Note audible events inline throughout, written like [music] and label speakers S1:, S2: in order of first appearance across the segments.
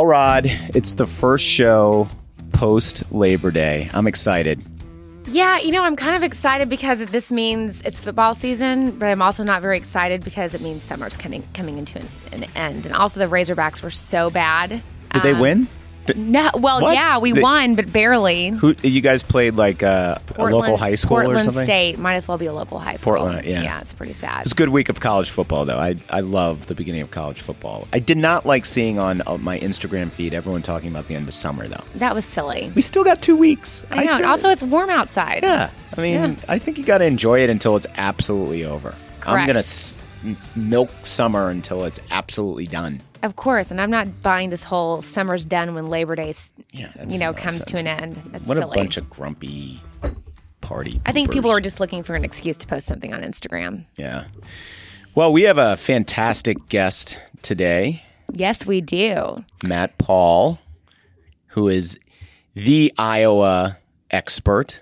S1: Elrod, it's the first show post Labor Day. I'm excited.
S2: Yeah, you know, I'm kind of excited because this means it's football season, but I'm also not very excited because it means summer's coming coming into an, an end. And also, the Razorbacks were so bad.
S1: Did they
S2: Um,
S1: win?
S2: No, well,
S1: What?
S2: yeah, we
S1: They-
S2: won, but barely.
S1: Who you guys played like uh, a local
S2: Portland-
S1: high school
S2: Portland
S1: or something?
S2: State might as well be a local high school.
S1: Portland, yeah.
S2: yeah, it's pretty sad.
S1: It's a good week of college football, though. I I love the beginning of college football. I did not like seeing on uh, my Instagram feed everyone talking about the end of summer, though.
S2: That was silly.
S1: We still got two weeks.
S2: I know.
S1: still-
S2: also, it's warm outside.
S1: yeah. I mean,
S2: Yeah.
S1: I think you got to enjoy it until it's absolutely over. I'm gonna s- milk summer until it's absolutely done.
S2: Of course, and I'm not buying this whole summer's done when Labor Day,
S1: Yeah,
S2: you know, comes to an end. That's
S1: What
S2: silly.
S1: a bunch of grumpy party.
S2: I think people
S1: poopers.
S2: are just looking for an excuse to post something on Instagram.
S1: Yeah. Well, we have a fantastic guest today,
S2: Yes, we do.
S1: Matt Paul, who is the Iowa expert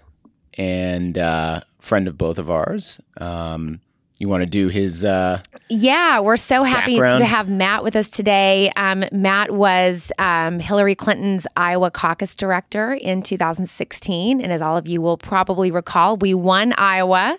S1: and uh, friend of both of ours. Um, you want to do his? Uh,
S2: Yeah, we're so happy
S1: background.
S2: to have Matt with us today. Um, Matt was um, Hillary Clinton's Iowa caucus director in 2016. And as all of you will probably recall, we won Iowa.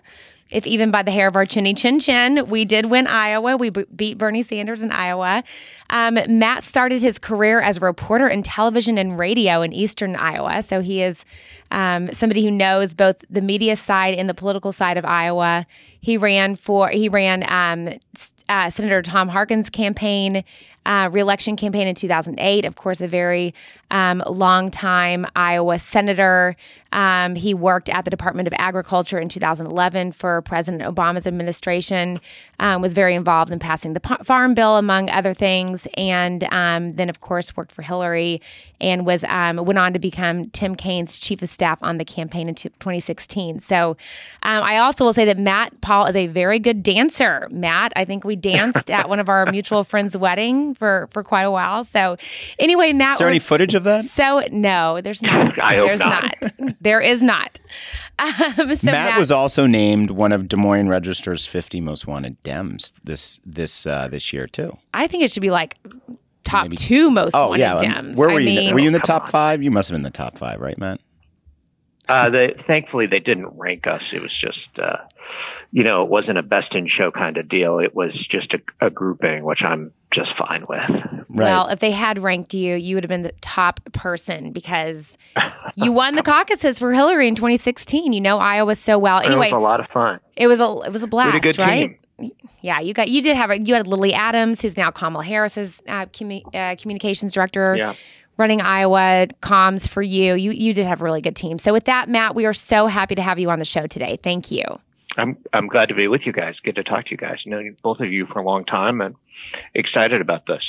S2: If even by the hair of our chinny chin chin, we did win Iowa. We b- beat Bernie Sanders in Iowa. Um, Matt started his career as a reporter in television and radio in eastern Iowa. So he is um, somebody who knows both the media side and the political side of Iowa. He ran for he ran um, uh, Senator Tom Harkin's campaign, uh, reelection campaign in 2008. Of course, a very um, long time Iowa senator. Um, he worked at the Department of Agriculture in 2011 for President Obama's administration. Um, was very involved in passing the Farm Bill, among other things, and um, then, of course, worked for Hillary and was um, went on to become Tim Kaine's chief of staff on the campaign in t- 2016. So, um, I also will say that Matt Paul is a very good dancer. Matt, I think we danced at one of our mutual friends' wedding for for quite a while. So, anyway, Matt,
S1: is there any
S2: we're
S1: footage of that?
S2: So no, there's not. [laughs] There's
S3: not.
S2: There is not. [laughs] Um, so
S1: Matt, was also named one of Des Moines Register's 50 most wanted Dems this this uh, this year too.
S2: I think it should be like top
S1: Maybe-
S2: two most
S1: Oh
S2: wanted
S1: yeah, um,
S2: Dems.
S1: where were
S2: I
S1: you?
S2: mean,
S1: were you in the top
S3: on.
S1: five? You must have been in the top five, right, Matt?
S3: Uh, they, thankfully, they didn't rank us. It was just, uh, you know, it wasn't a best in show kind of deal. It was just a, a grouping, which I'm just fine with.
S1: Right.
S2: Well, if they had ranked you, you would have been the top person because you won the caucuses for Hillary in 2016. You know Iowa so well. Anyway,
S3: it was a lot of fun.
S2: it was a it was a blast,
S3: a good
S2: right?
S3: team.
S2: Yeah, you got you did have a, you had Lily Adams, who's now Kamala Harris's uh, commu- uh, communications director.
S3: Yeah.
S2: running Iowa comms for you. You you did have a really good team. So with that, Matt, we are so happy to have you on the show today. Thank you.
S3: I'm I'm glad to be with you guys. Good to talk to you guys. Known both of you for a long time, and excited about this.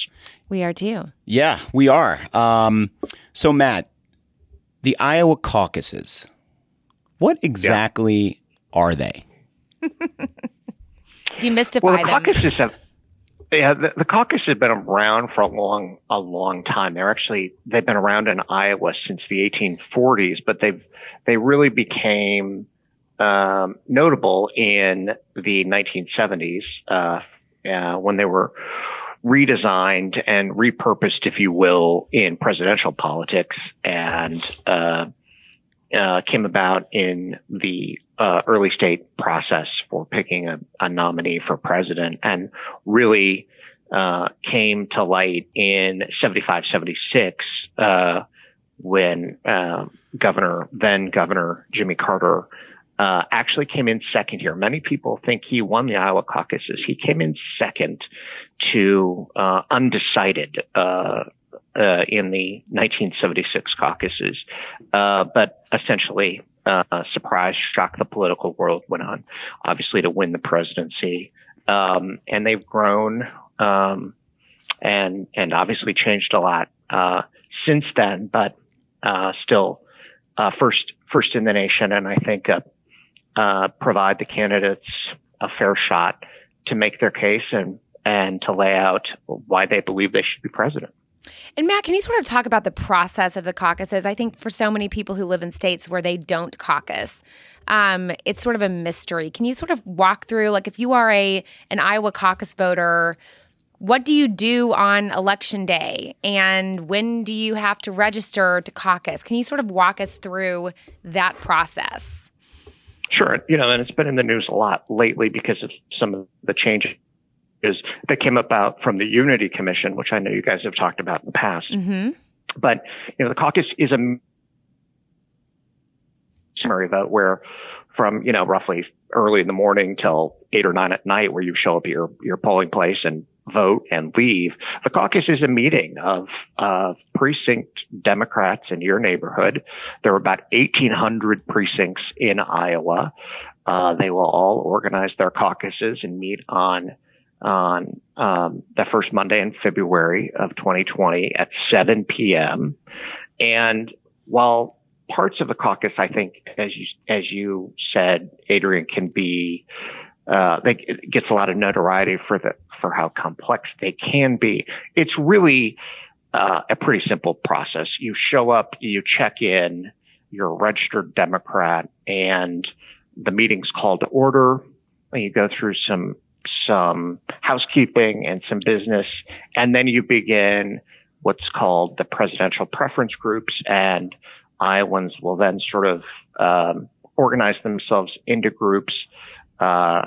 S2: We are too.
S1: Yeah, we are. Um, so, Matt, the Iowa caucuses, what exactly are they? [laughs]
S2: Demystify
S3: Well, the
S2: them.
S3: caucuses have. Yeah, the, the caucus has been around for a long, a long time. They're actually they've been around in Iowa since the 1840s, but they've they really became um, notable in the 1970s uh, uh, when they were redesigned and repurposed, if you will, in presidential politics and uh, uh, came about in the uh, early state process for picking a, a nominee for president and really uh, came to light in 75, 76 uh, when Governor, then Governor Jimmy Carter uh, actually came in second here. Many people think he won the Iowa caucuses. He came in second to uh, undecided uh, uh, in the 1976 caucuses, uh, but essentially uh, surprised, shocked the political world, went on obviously to win the presidency, um, and they've grown um, and and obviously changed a lot uh, since then, but uh, still uh, first first in the nation, and I think uh, provide the candidates a fair shot to make their case and and to lay out why they believe they should be president.
S2: And Matt, can you sort of talk about the process of the caucuses? I think for so many people who live in states where they don't caucus, um, it's sort of a mystery. Can you sort of walk through, like, if you are a an Iowa caucus voter, what do you do on election day and when do you have to register to caucus? Can you sort of walk us through that process?
S3: Sure. You know, and it's been in the news a lot lately because of some of the changes that came about from the Unity Commission, which I know you guys have talked about in the past.
S2: Mm-hmm.
S3: But, you know, the caucus is a summary vote where from, you know, roughly early in the morning till eight or nine at night where you show up at your, your polling place and vote and leave. The caucus is a meeting of, precinct Democrats in your neighborhood. There are about 1800 precincts in Iowa. Uh, they will all organize their caucuses and meet on on um, the first Monday in February of 2020 at 7 p.m. And while parts of the caucus, I think, as you as you said, Adrienne, can be uh, they, it gets a lot of notoriety for the for how complex they can be. It's really uh, a pretty simple process. You show up, you check in, you're a registered Democrat, and the meeting's called to order. And you go through some some housekeeping and some business, and then you begin what's called the presidential preference groups, and Iowans will then sort of um, organize themselves into groups uh,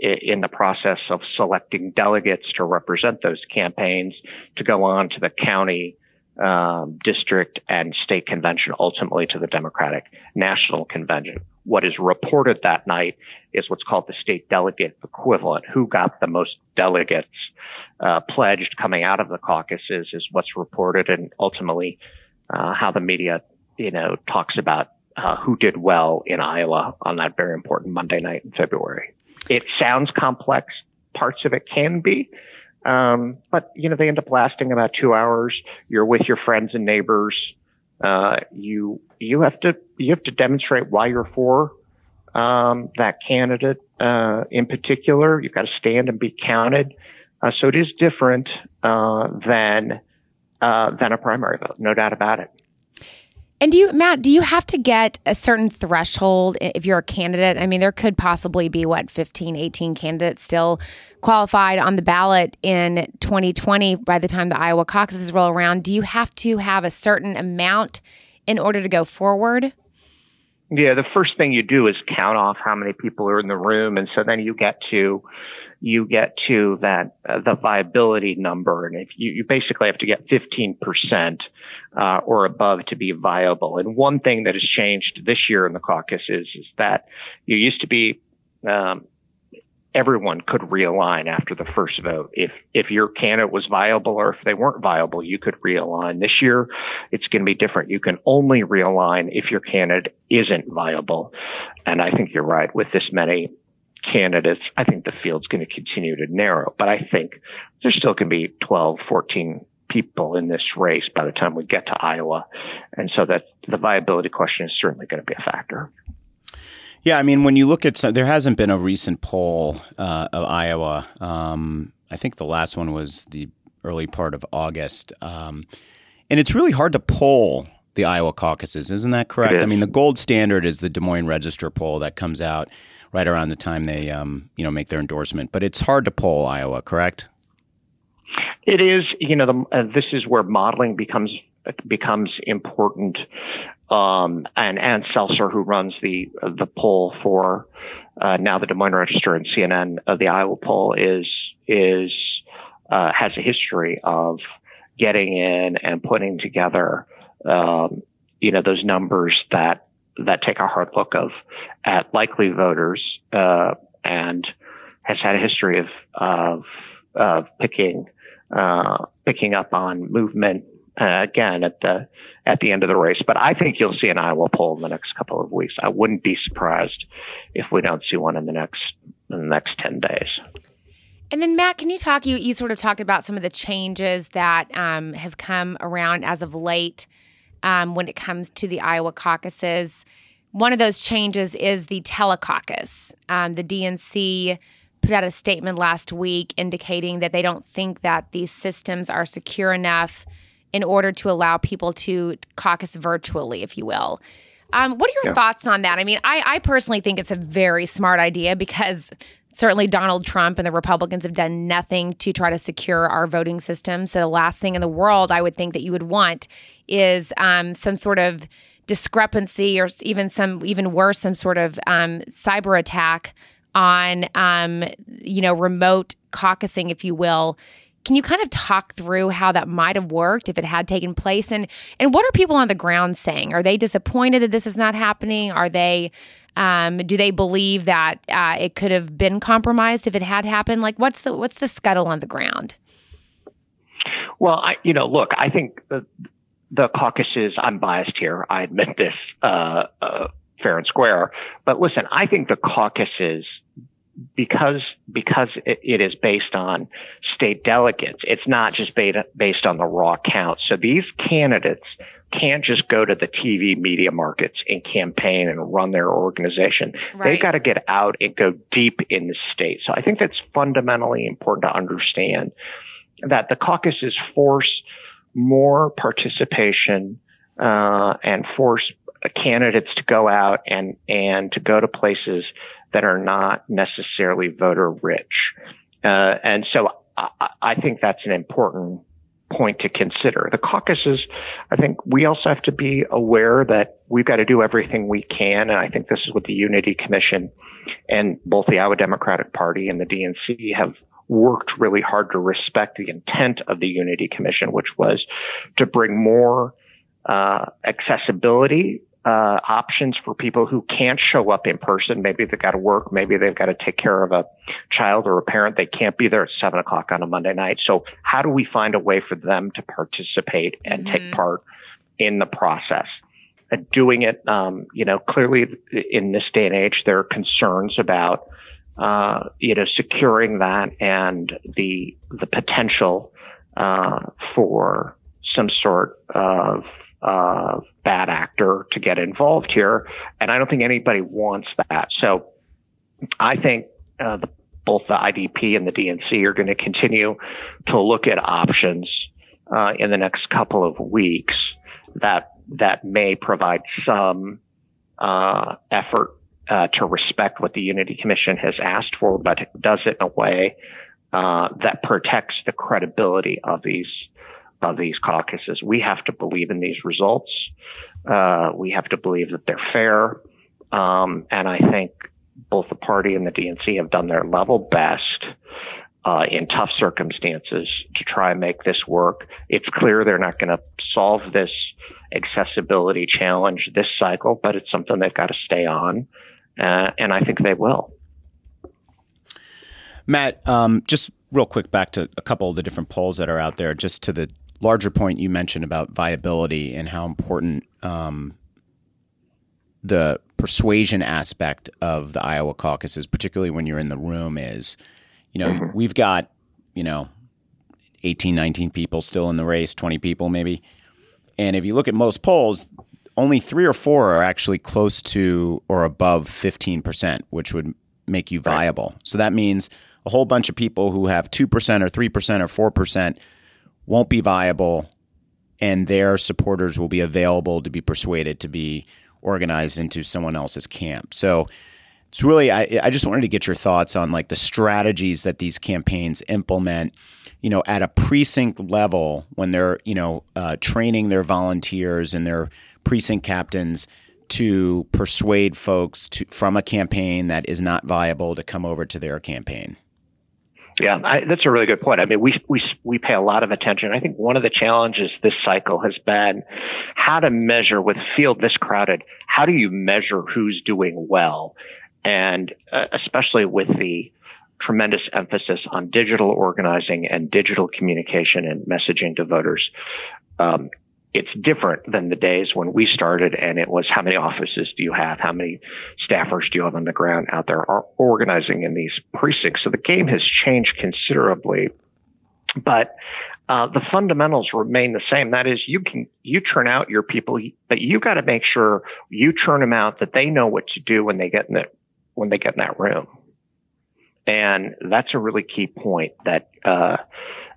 S3: in the process of selecting delegates to represent those campaigns to go on to the county, um, district, and state convention, ultimately to the Democratic National Convention. What is reported that night is what's called the state delegate equivalent. Who got the most delegates uh, pledged coming out of the caucuses is what's reported, and ultimately uh, how the media, you know, talks about uh, who did well in Iowa on that very important Monday night in February. It sounds complex. Parts of it can be. Um, but you know, they end up lasting about two hours. You're with your friends and neighbors. Uh, you, you have to, you have to demonstrate why you're for, um, that candidate, uh, in particular. You've got to stand and be counted. Uh, so it is different, uh, than, uh, than a primary vote. No doubt about it.
S2: And do you, Matt, do you have to get a certain threshold if you're a candidate? I mean, there could possibly be, what, 15, 18 candidates still qualified on the ballot in 2020 by the time the Iowa caucuses roll around. Do you have to have a certain amount in order to go forward?
S3: Yeah, the first thing you do is count off how many people are in the room. And so then you get to you get to that uh, the viability number, and if you, you basically have to get 15 percent uh, or above to be viable. And one thing that has changed this year in the caucus is is that you used to be um, everyone could realign after the first vote. If if your candidate was viable or if they weren't viable, you could realign. This year, it's going to be different. You can only realign if your candidate isn't viable. And I think you're right. With this many candidates, I think the field's going to continue to narrow, but I think there's still going to be 12, 14 people in this race by the time we get to Iowa. And so that the viability question is certainly going to be a factor.
S1: Yeah, I mean, when you look at some, there hasn't been a recent poll uh, of Iowa. Um, I think the last one was the early part of August. Um, and it's really hard to poll the Iowa caucuses, isn't that correct? I mean, the gold standard is the Des Moines Register poll that comes out right around the time they um, you know make their endorsement. But it's hard to poll Iowa, correct?
S3: It is. You know, the, uh, this is where modeling becomes becomes important. Um, and Ann Selzer, who runs the the poll for uh, now the Des Moines Register and CNN, uh, the Iowa poll is is uh, has a history of getting in and putting together, um, you know, those numbers that that take a hard look of at likely voters uh, and has had a history of of, of picking uh, picking up on movement uh, again at the at the end of the race. But I think you'll see an Iowa poll in the next couple of weeks. I wouldn't be surprised if we don't see one in the next in the next ten days.
S2: And then Matt, can you talk? You you sort of talked about some of the changes that um, have come around as of late um, when it comes to the Iowa caucuses. One of those changes is the telecaucus. Um, the DNC put out a statement last week indicating that they don't think that these systems are secure enough in order to allow people to caucus virtually, if you will. Um, what are your yeah. thoughts on that? I mean, I, I personally think it's a very smart idea because certainly Donald Trump and the Republicans have done nothing to try to secure our voting system. So the last thing in the world I would think that you would want is um, some sort of discrepancy or even some even worse, some sort of um, cyber attack on um, you know remote caucusing, if you will. Can you kind of talk through how that might have worked if it had taken place, and and what are people on the ground saying? Are they disappointed that this is not happening? Are they um, do they believe that uh, it could have been compromised if it had happened? Like, what's the what's the scuttle on the ground?
S3: Well, I you know, look, I think the the caucuses. I'm biased here. I admit this, uh, uh, fair and square. But listen, I think the caucuses because because it, it is based on state delegates. It's not just beta, based on the raw count. So these candidates can't just go to the TV media markets and campaign and run their organization. Right. They've got to get out and go deep in the state. So I think that's fundamentally important to understand that the caucuses force more participation uh, and force candidates to go out and and to go to places that are not necessarily voter rich. Uh, and so I, I think that's an important point to consider. The caucuses, I think we also have to be aware that we've got to do everything we can. And I think this is what the Unity Commission and both the Iowa Democratic Party and the DNC have worked really hard to respect the intent of the Unity Commission, which was to bring more uh, accessibility uh, options for people who can't show up in person. Maybe they've got to work. Maybe they've got to take care of a child or a parent. They can't be there at seven o'clock on a Monday night. So how do we find a way for them to participate and mm-hmm. take part in the process? Uh, doing it, um, you know, clearly in this day and age, there are concerns about, uh, you know, securing that and the the potential uh, for some sort of uh, bad actor to get involved here. And I don't think anybody wants that. So I think uh, the, both the IDP and the DNC are going to continue to look at options uh, in the next couple of weeks that that may provide some uh, effort uh, to respect what the Unity Commission has asked for, but does it in a way uh, that protects the credibility of these of these caucuses. We have to believe in these results. Uh, we have to believe that they're fair. Um, and I think both the party and the DNC have done their level best uh, in tough circumstances to try and make this work. It's clear they're not going to solve this accessibility challenge this cycle, but it's something they've got to stay on. Uh, and I think they will.
S1: Matt, um, just real quick back to a couple of the different polls that are out there, just to the larger point you mentioned about viability and how important um, the persuasion aspect of the Iowa caucuses, particularly when you're in the room, is. You know, mm-hmm. we've got, you know, 18, 19 people still in the race, 20 people maybe. And if you look at most polls, only three or four are actually close to or above 15%, which would make you viable. Right. So that means a whole bunch of people who have 2% or 3% or 4% won't be viable and their supporters will be available to be persuaded to be organized into someone else's camp. So it's really I, I just wanted to get your thoughts on like the strategies that these campaigns implement you know at a precinct level when they're you know uh, training their volunteers and their precinct captains to persuade folks to, from a campaign that is not viable to come over to their campaign
S3: yeah, I, that's a really good point. I mean, we, we, we pay a lot of attention. I think one of the challenges this cycle has been how to measure with field this crowded. How do you measure who's doing well? And uh, especially with the tremendous emphasis on digital organizing and digital communication and messaging to voters. Um, it's different than the days when we started and it was how many offices do you have? How many staffers do you have on the ground out there are organizing in these precincts? So the game has changed considerably, but uh, the fundamentals remain the same. That is, you can you turn out your people, but you got to make sure you turn them out that they know what to do when they get in that when they get in that room, and that's a really key point. That uh,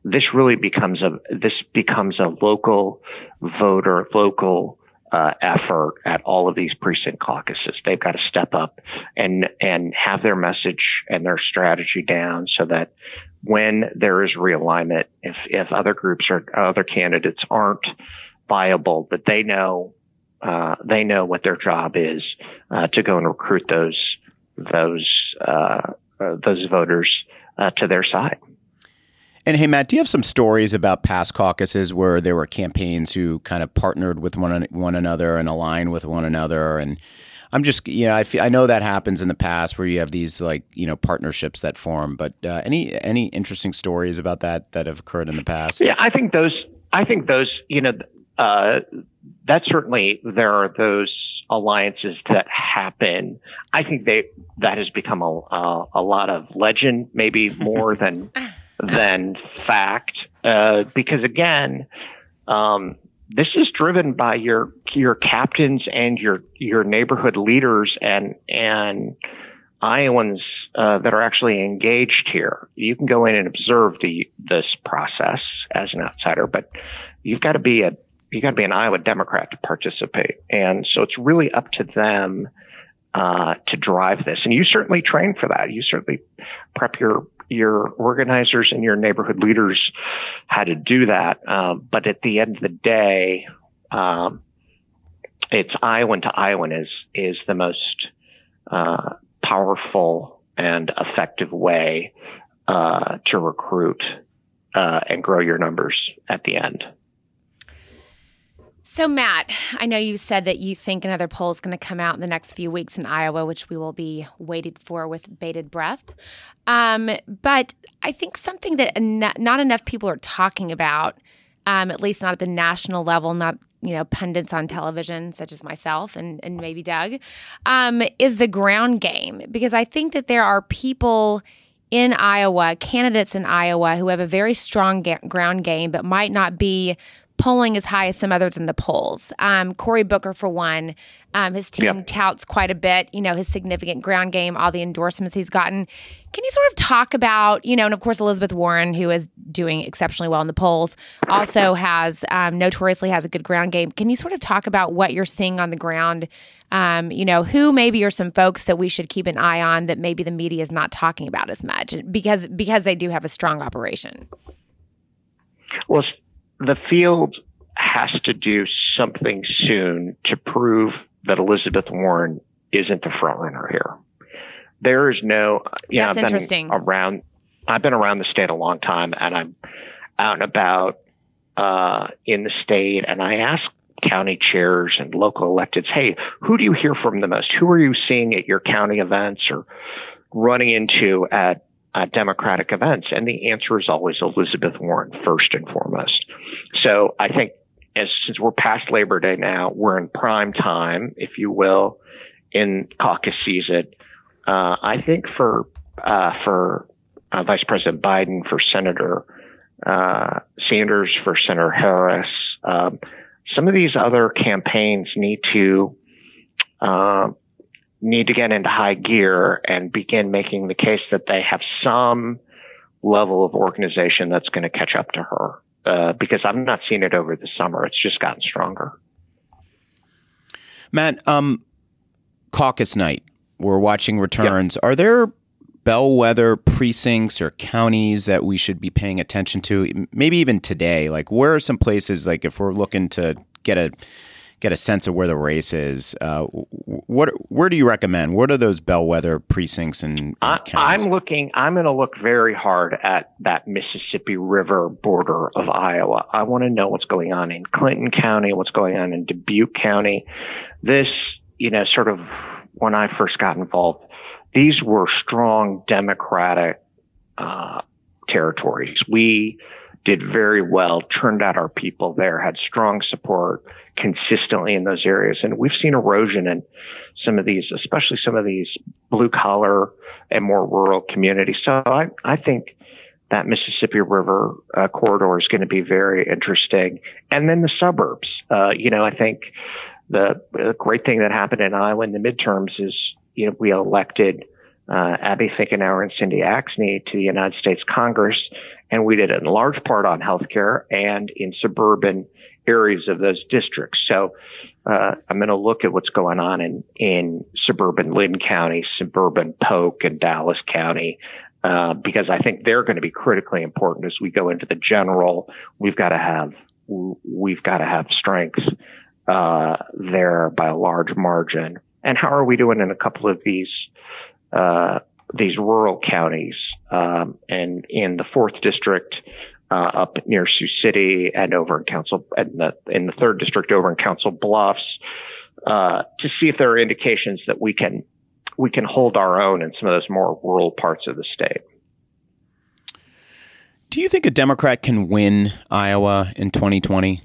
S3: this really becomes a this becomes a local voter, local uh, effort at all of these precinct caucuses. They've got to step up and and have their message and their strategy down so that when there is realignment, if if other groups or other candidates aren't viable, that they know uh, they know what their job is uh, to go and recruit those those uh, uh those voters uh, to their side.
S1: And hey, Matt, do you have some stories about past caucuses where there were campaigns who kind of partnered with one one another and aligned with one another? And I'm just, you know, I, feel, I know that happens in the past where you have these like, you know, partnerships that form. But uh, any any interesting stories about that that have occurred in the past?
S3: Yeah, I think those. I think those. You know, uh, that certainly there are those alliances that happen. I think they that has become a uh, a lot of legend, maybe more than [laughs] than fact, uh, because again, um, this is driven by your your captains and your your neighborhood leaders and and Iowans uh, that are actually engaged here. You can go in and observe the this process as an outsider, but you've got to be a you got to be an Iowa Democrat to participate, and so it's really up to them uh, to drive this. And you certainly train for that. You certainly prep your your organizers and your neighborhood leaders how to do that. Um, but at the end of the day, um, it's Iowan to Iowan is is the most uh, powerful and effective way uh, to recruit uh, and grow your numbers at the end.
S2: So, Matt, I know you said that you think another poll is going to come out in the next few weeks in Iowa, which we will be waiting for with bated breath. Um, but I think something that not enough people are talking about, um, at least not at the national level, not you know pundits on television such as myself and and maybe Doug, um, is the ground game because I think that there are people in Iowa, candidates in Iowa who have a very strong ga- ground game, but might not be polling as high as some others in the polls. Um, Cory Booker, for one, um, his team yep. touts quite a bit, you know, his significant ground game, all the endorsements he's gotten. Can you sort of talk about, you know, and of course, Elizabeth Warren, who is doing exceptionally well in the polls, also has um, notoriously has a good ground game. Can you sort of talk about what you're seeing on the ground? Um, you know, who maybe are some folks that we should keep an eye on that maybe the media is not talking about as much because because they do have a strong operation.
S3: Well, the field has to do something soon to prove that Elizabeth Warren isn't the front runner here. There is no,
S2: you That's know, I've interesting.
S3: been around, I've been around the state a long time and I'm out and about, uh, in the state and I ask county chairs and local electeds, Hey, who do you hear from the most? Who are you seeing at your county events or running into at uh, Democratic events? And the answer is always Elizabeth Warren first and foremost. So I think as since we're past Labor Day now, we're in prime time, if you will, in caucus season. Uh, I think for uh, for uh, Vice President Biden, for Senator uh, Sanders, for Senator Harris, um, some of these other campaigns need to uh, need to get into high gear and begin making the case that they have some level of organization that's going to catch up to her. Uh, because I've not seen it over the summer. It's just gotten stronger.
S1: Matt, um, caucus night. We're watching returns. Yep. Are there bellwether precincts or counties that we should be paying attention to? Maybe even today. Like, where are some places like if we're looking to get a get a sense of where the race is. Uh, what where do you recommend? What are those bellwether precincts and,
S3: I, I'm looking. I'm going to look very hard at that Mississippi River border of Iowa. I want to know what's going on in Clinton County, what's going on in Dubuque County. This, you know, sort of when I first got involved, these were strong Democratic uh, territories. We did very well, turned out our people there, had strong support consistently in those areas. And we've seen erosion in some of these, especially some of these blue collar and more rural communities. So I, I think that Mississippi River uh, corridor is going to be very interesting. And then the suburbs, uh, you know, I think the, the great thing that happened in Iowa in the midterms is, you know, we elected uh, Abby Finkenauer and Cindy Axne to the United States Congress, and we did it in large part on healthcare and in suburban areas of those districts. So uh, I'm going to look at what's going on in in suburban Linn County, suburban Polk, and Dallas County. Uh, because I think they're going to be critically important as we go into the general. We've got to have we've got to have strengths uh, there by a large margin. And how are we doing in a couple of these uh, these rural counties? Um, and in the fourth district, uh, up near Sioux City, and over in Council, in the in the third district over in Council Bluffs, uh, to see if there are indications that we can we can hold our own in some of those more rural parts of the state.
S1: Do you think a Democrat can win Iowa in 2020?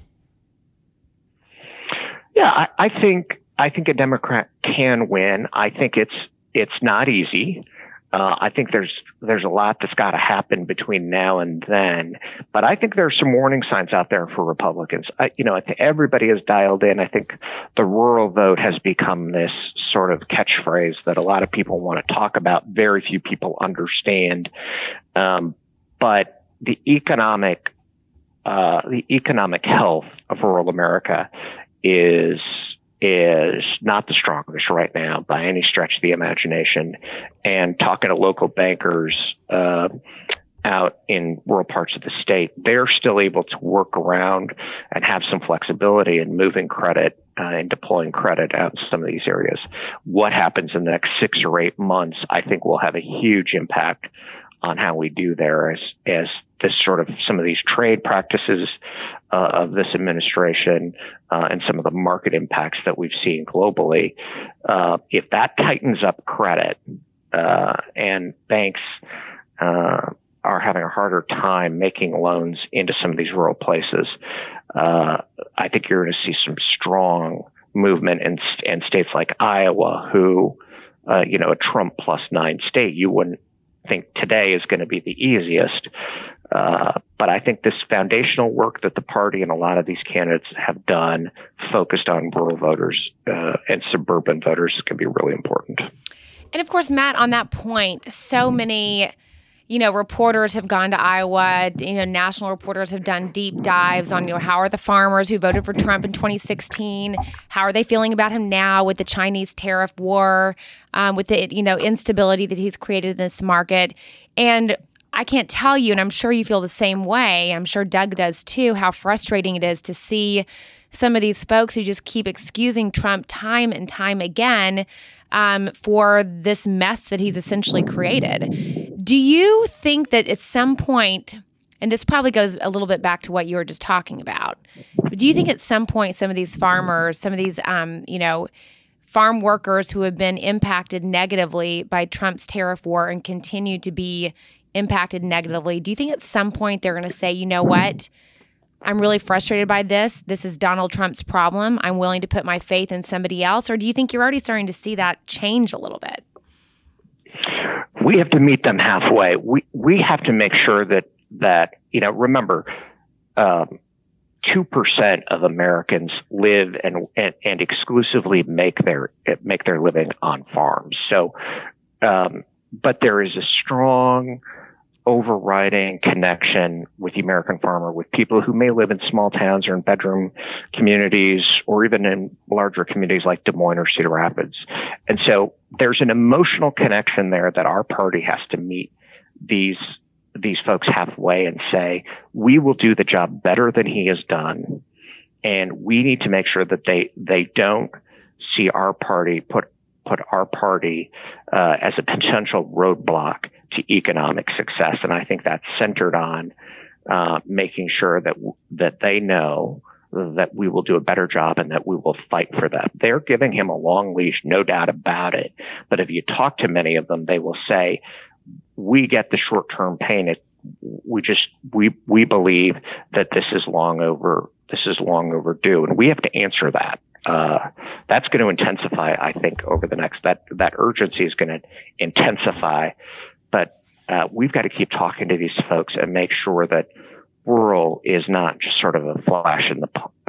S3: Yeah, I, I think I think a Democrat can win. I think it's it's not easy. Uh, I think there's there's a lot that's got to happen between now and then, but I think there's some warning signs out there for Republicans. I, you know, everybody is dialed in. I think the rural vote has become this sort of catchphrase that a lot of people want to talk about. Very few people understand, um, but the economic uh, the economic health of rural America is is not the strongest right now by any stretch of the imagination. And talking to local bankers uh, out in rural parts of the state, they're still able to work around and have some flexibility in moving credit uh, and deploying credit out in some of these areas. What happens in the next six or eight months, I think, will have a huge impact on how we do there as as this sort of some of these trade practices uh, of this administration uh, and some of the market impacts that we've seen globally. Uh, if that tightens up credit uh, and banks uh, are having a harder time making loans into some of these rural places, uh, I think you're going to see some strong movement in, in states like Iowa, who, you know, a Trump plus nine state, you wouldn't think today is going to be the easiest. Uh, but I think this foundational work that the party and a lot of these candidates have done, focused on rural voters uh, and suburban voters, is going to be really important.
S2: And of course, Matt, on that point, so many you know, reporters have gone to Iowa, you know, national reporters have done deep dives on, you know, how are the farmers who voted for Trump in 2016? How are they feeling about him now with the Chinese tariff war, um, with the, you know, instability that he's created in this market? And I can't tell you, and I'm sure you feel the same way. I'm sure Doug does too, how frustrating it is to see some of these folks who just keep excusing Trump time and time again um, for this mess that he's essentially created. Do you think that at some point, and this probably goes a little bit back to what you were just talking about, do you think at some point some of these farmers, some of these, um, you know, farm workers who have been impacted negatively by Trump's tariff war and continue to be impacted negatively, do you think at some point they're going to say, you know what? I'm really frustrated by this. This is Donald Trump's problem. I'm willing to put my faith in somebody else. Or do you think you're already starting to see that change a little bit?
S3: We have to meet them halfway. We we have to make sure that that you know. Remember, um, two percent of Americans live and, and, and exclusively make their make their living on farms. So, um, but there is a strong overriding connection with the American farmer, with people who may live in small towns or in bedroom communities or even in larger communities like Des Moines or Cedar Rapids. And so there's an emotional connection there that our party has to meet these these folks halfway and say, we will do the job better than he has done. And we need to make sure that they, they don't see our party put, put our party, uh, as a potential roadblock to economic success. And I think that's centered on uh, making sure that that they know that we will do a better job and that we will fight for them. They're giving him a long leash, no doubt about it. But if you talk to many of them, they will say, "We get the short-term pain. It, we just we we believe that this is long over. This is long overdue, and we have to answer that." Uh, that's going to intensify, I think, over the next that that urgency is going to intensify but uh, we've got to keep talking to these folks and make sure that rural is not just sort of a flash in the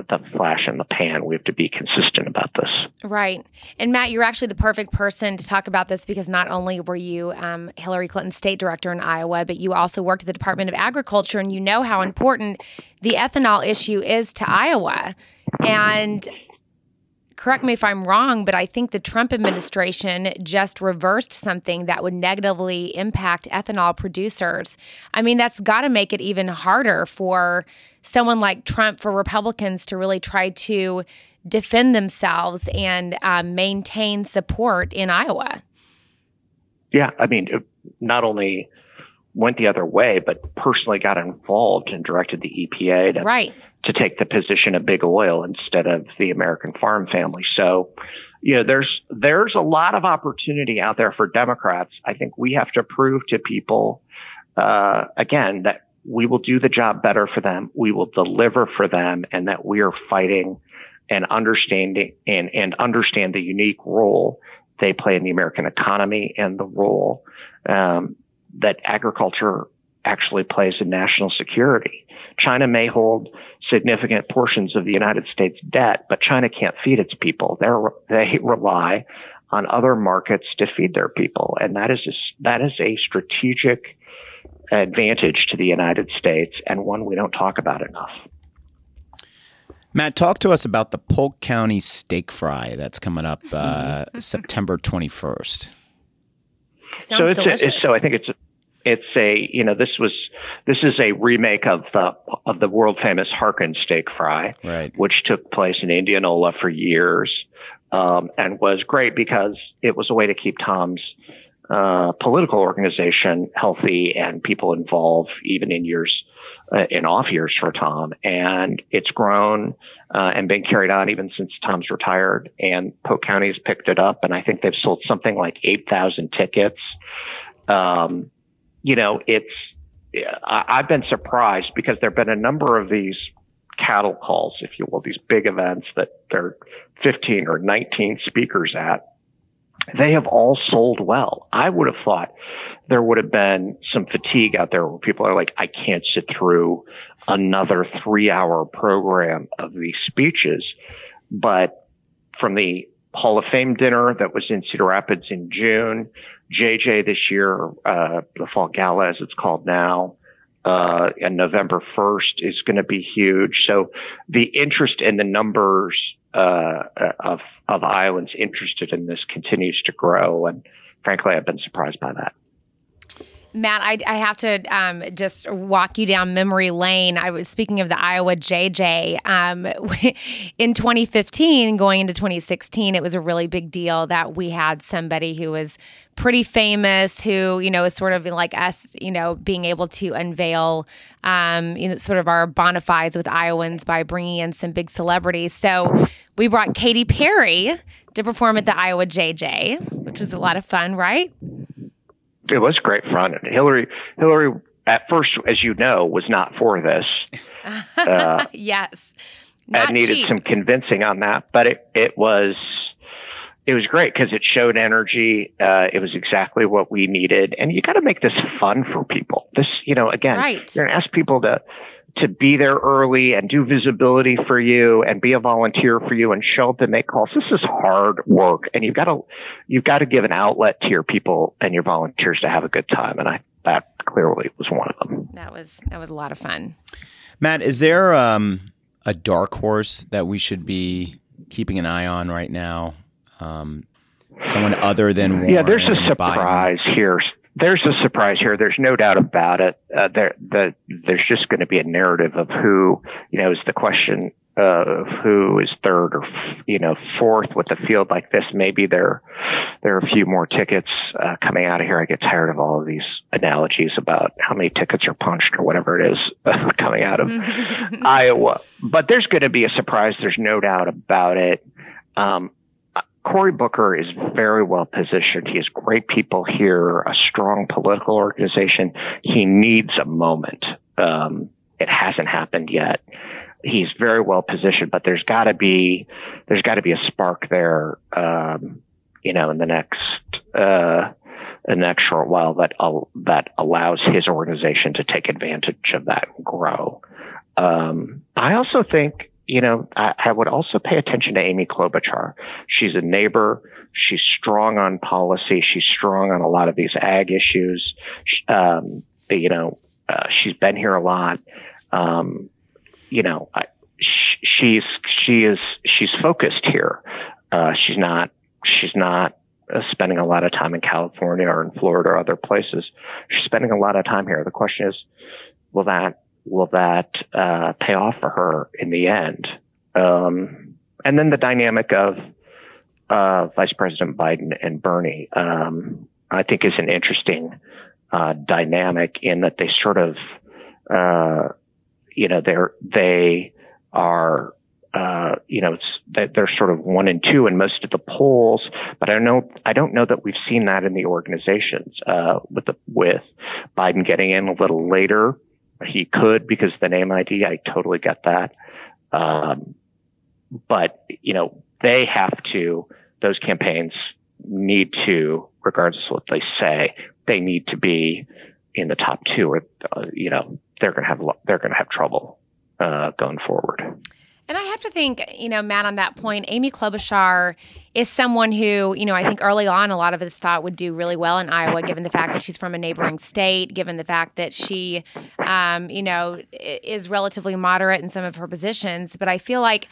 S3: the flash in the pan. We have to be consistent about this.
S2: Right. And Matt, you're actually the perfect person to talk about this because not only were you um, Hillary Clinton's state director in Iowa, but you also worked at the Department of Agriculture and you know how important the ethanol issue is to Iowa. And correct me if I'm wrong, but I think the Trump administration just reversed something that would negatively impact ethanol producers. I mean, that's got to make it even harder for someone like Trump, for Republicans to really try to defend themselves and um, maintain support in Iowa.
S3: Yeah, I mean, not only went the other way, but personally got involved and directed the EPA to
S2: right
S3: to take the position of big oil instead of the American farm family. So, you know, there's there's a lot of opportunity out there for Democrats. I think we have to prove to people uh, again that we will do the job better for them, we will deliver for them, and that we are fighting and understanding and and understand the unique role they play in the American economy and the role um, that agriculture actually plays in national security. China may hold significant portions of the United States debt, but China can't feed its people. they they rely on other markets to feed their people. And that is, a, that is a strategic advantage to the United States and one we don't talk about enough.
S1: Matt, talk to us about the Polk County Steak Fry that's coming up uh, [laughs] September 21st.
S2: Sounds so
S3: it's,
S2: delicious.
S3: A, so I think it's it's a you know this was this is a remake of the of the world famous Harkin steak fry,
S1: right.
S3: which took place in Indianola for years, um, and was great because it was a way to keep Tom's uh, political organization healthy and people involved even in years uh, in off years for Tom, and it's grown uh, and been carried on even since Tom's retired. And Polk County has picked it up, and I think they've sold something like eight thousand tickets. Um, you know, it's, I've been surprised because there have been a number of these cattle calls, if you will, these big events that there are 15 or 19 speakers at. They have all sold well. I would have thought there would have been some fatigue out there where people are like, I can't sit through another three hour program of these speeches. But from the Hall of Fame dinner that was in Cedar Rapids in June. JJ this year, uh, the Fall Gala as it's called now, uh, and November 1st is going to be huge. So the interest and the numbers, uh, of, of Iowans interested in this continues to grow. And frankly, I've been surprised by that.
S2: Matt, I, I have to um, just walk you down memory lane. I was speaking of the Iowa JJ um, [laughs] in 2015, going into 2016. It was a really big deal that we had somebody who was pretty famous, who you know is sort of like us, you know, being able to unveil, um, you know, sort of our bona fides with Iowans by bringing in some big celebrities. So we brought Katy Perry to perform at the Iowa JJ, which was a lot of fun, right?
S3: It was great fun. Hillary, Hillary, at first, as you know, was not for this. [laughs]
S2: Uh, yes,
S3: not needed
S2: cheap.
S3: some convincing on that, but it it was it was great because it showed energy. Uh, it was exactly what we needed, and you got to make this fun for people. This, you know, again,
S2: right.
S3: you're going to ask people to to be there early and do visibility for you and be a volunteer for you and show up and make calls. This is hard work and you've got to, you've got to give an outlet to your people and your volunteers to have a good time. And I, that clearly was one of them.
S2: That was, that was a lot of fun.
S1: Matt, is there um, a dark horse that we should be keeping an eye on right now? Um, someone other than Warren
S3: yeah, there's a surprise
S1: Biden?
S3: here there's a surprise here. There's no doubt about it. Uh, there, the, there's just going to be a narrative of who, you know, is the question of who is third or, you know, fourth with a field like this. Maybe there, there are a few more tickets uh, coming out of here. I get tired of all of these analogies about how many tickets are punched or whatever it is uh, [laughs] coming out of [laughs] Iowa. But there's going to be a surprise. There's no doubt about it. Um, Cory Booker is very well positioned. He has great people here, a strong political organization. He needs a moment. Um, it hasn't happened yet. He's very well positioned, but there's got to be there's got to be a spark there. Um, you know, in the next uh, in the next short while that that allows his organization to take advantage of that and grow. Um, I also think you know, I, I would also pay attention to Amy Klobuchar. She's a neighbor. She's strong on policy. She's strong on a lot of these ag issues. Um, you know, uh, she's been here a lot. Um, you know, I, she's she is she's focused here. Uh, she's not she's not uh, spending a lot of time in California or in Florida or other places. She's spending a lot of time here. The question is, will that will that uh, pay off for her in the end? Um, and then the dynamic of uh, Vice President Biden and Bernie, um, I think, is an interesting uh, dynamic in that they sort of, uh, you know, they're they are uh, you know, they're sort of one and two in most of the polls, but I don't know, I don't know that we've seen that in the organizations, uh, with the, with Biden getting in a little later. He could because the name ID, I totally get that. Um, but, you know, they have to, those campaigns need to, regardless of what they say, they need to be in the top two or, uh, you know, they're going to have, they're going to have trouble, uh, going forward.
S2: And I have to think, you know, Matt, on that point, Amy Klobuchar is someone who, you know, I think early on a lot of us thought would do really well in Iowa, given the fact that she's from a neighboring state, given the fact that she, um, you know, is relatively moderate in some of her positions. But I feel like,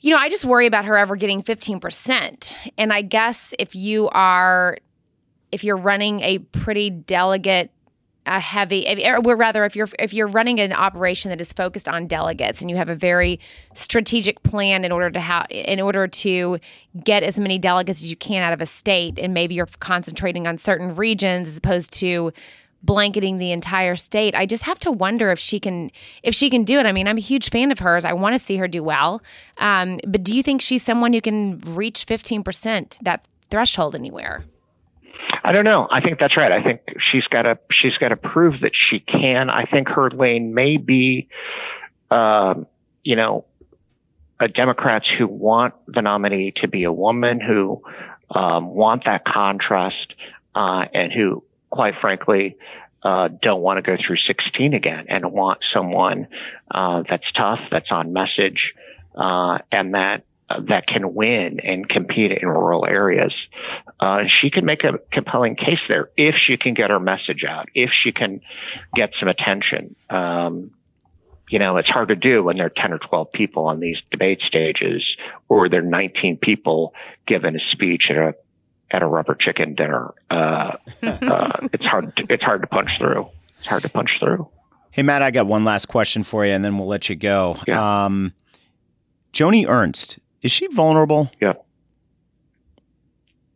S2: you know, I just worry about her ever getting 15%. And I guess if you are, if you're running a pretty delegate a heavy or rather if you're if you're running an operation that is focused on delegates and you have a very strategic plan in order to have in order to get as many delegates as you can out of a state and maybe you're concentrating on certain regions as opposed to blanketing the entire state i just have to wonder if she can if she can do it. I mean i'm a huge fan of hers. I want to see her do well. Um, but do you think she's someone who can reach 15% that threshold anywhere
S3: I don't know. I think that's right. I think she's got to she's got to prove that she can. I think her lane may be, um, you know, Democrats who want the nominee to be a woman, who um, want that contrast, uh, and who, quite frankly, uh, don't want to go through 16 again and want someone uh, that's tough, that's on message, uh, and that that can win and compete in rural areas. Uh, she can make a compelling case there if she can get her message out, if she can get some attention. Um, you know, it's hard to do when there are 10 or 12 people on these debate stages or there are 19 people giving a speech at a, at a rubber chicken dinner. Uh, [laughs] uh, it's hard, to, it's hard to punch through. It's hard to punch through.
S1: Hey, Matt, I got one last question for you and then we'll let you go.
S3: Yeah.
S1: Um, Joni Ernst, is she vulnerable?
S3: Yeah.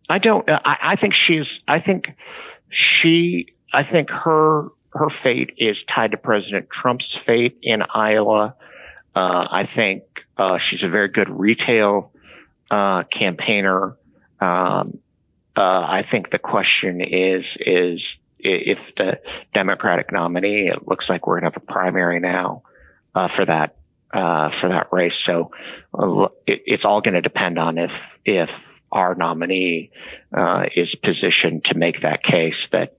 S3: I don't. I, I think she's. I think she. I think her her fate is tied to President Trump's fate in Iowa. Uh, I think uh, she's a very good retail uh, campaigner. Um, uh, I think the question is is if the Democratic nominee. It looks like we're to have a primary now uh, for that uh, for that race. So uh, it, it's all going to depend on if if our nominee uh, is positioned to make that case that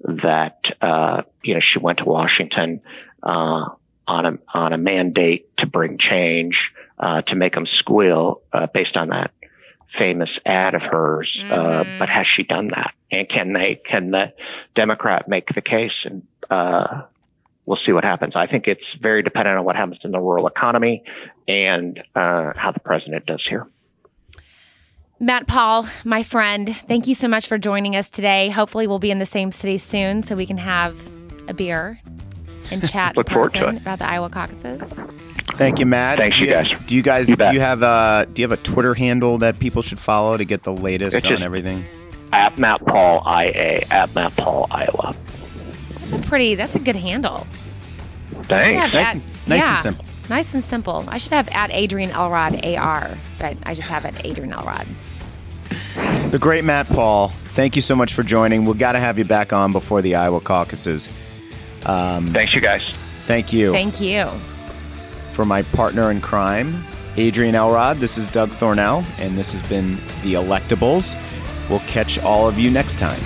S3: that uh, you know she went to Washington uh, on a on a mandate to bring change uh, to make them squeal based on that famous ad of hers. Mm-hmm. but has she done that? And can they can the Democrat make the case and we'll see what happens. I think it's very dependent on what happens in the rural economy and uh, how the president does here.
S2: Matt Paul, my friend, thank you so much for joining us today. Hopefully, we'll be in the same city soon so we can have a beer and [laughs] chat
S3: Look forward to it.
S2: about the Iowa caucuses.
S1: Thank you, Matt.
S3: Thanks,
S1: do
S3: you guys.
S1: Do you guys
S3: you
S1: do you have a do you have a Twitter handle that people should follow to get the latest
S3: it's
S1: on everything?
S3: At Matt Paul IA at Matt Paul Iowa.
S2: That's a pretty. That's a good handle.
S3: Thanks.
S1: Nice,
S2: at,
S1: and, nice
S2: yeah,
S1: and simple.
S2: Nice and simple. I should have at Adrienne Elrod AR, but I just have it Adrienne Elrod.
S1: The great Matt Paul. Thank you so much for joining. We've got to have you back on before the Iowa caucuses.
S3: Um, Thanks, you guys.
S1: Thank you.
S2: Thank you.
S1: For my partner in crime, Adrienne Elrod, this is Doug Thornell, and this has been The Electables. We'll catch all of you next time.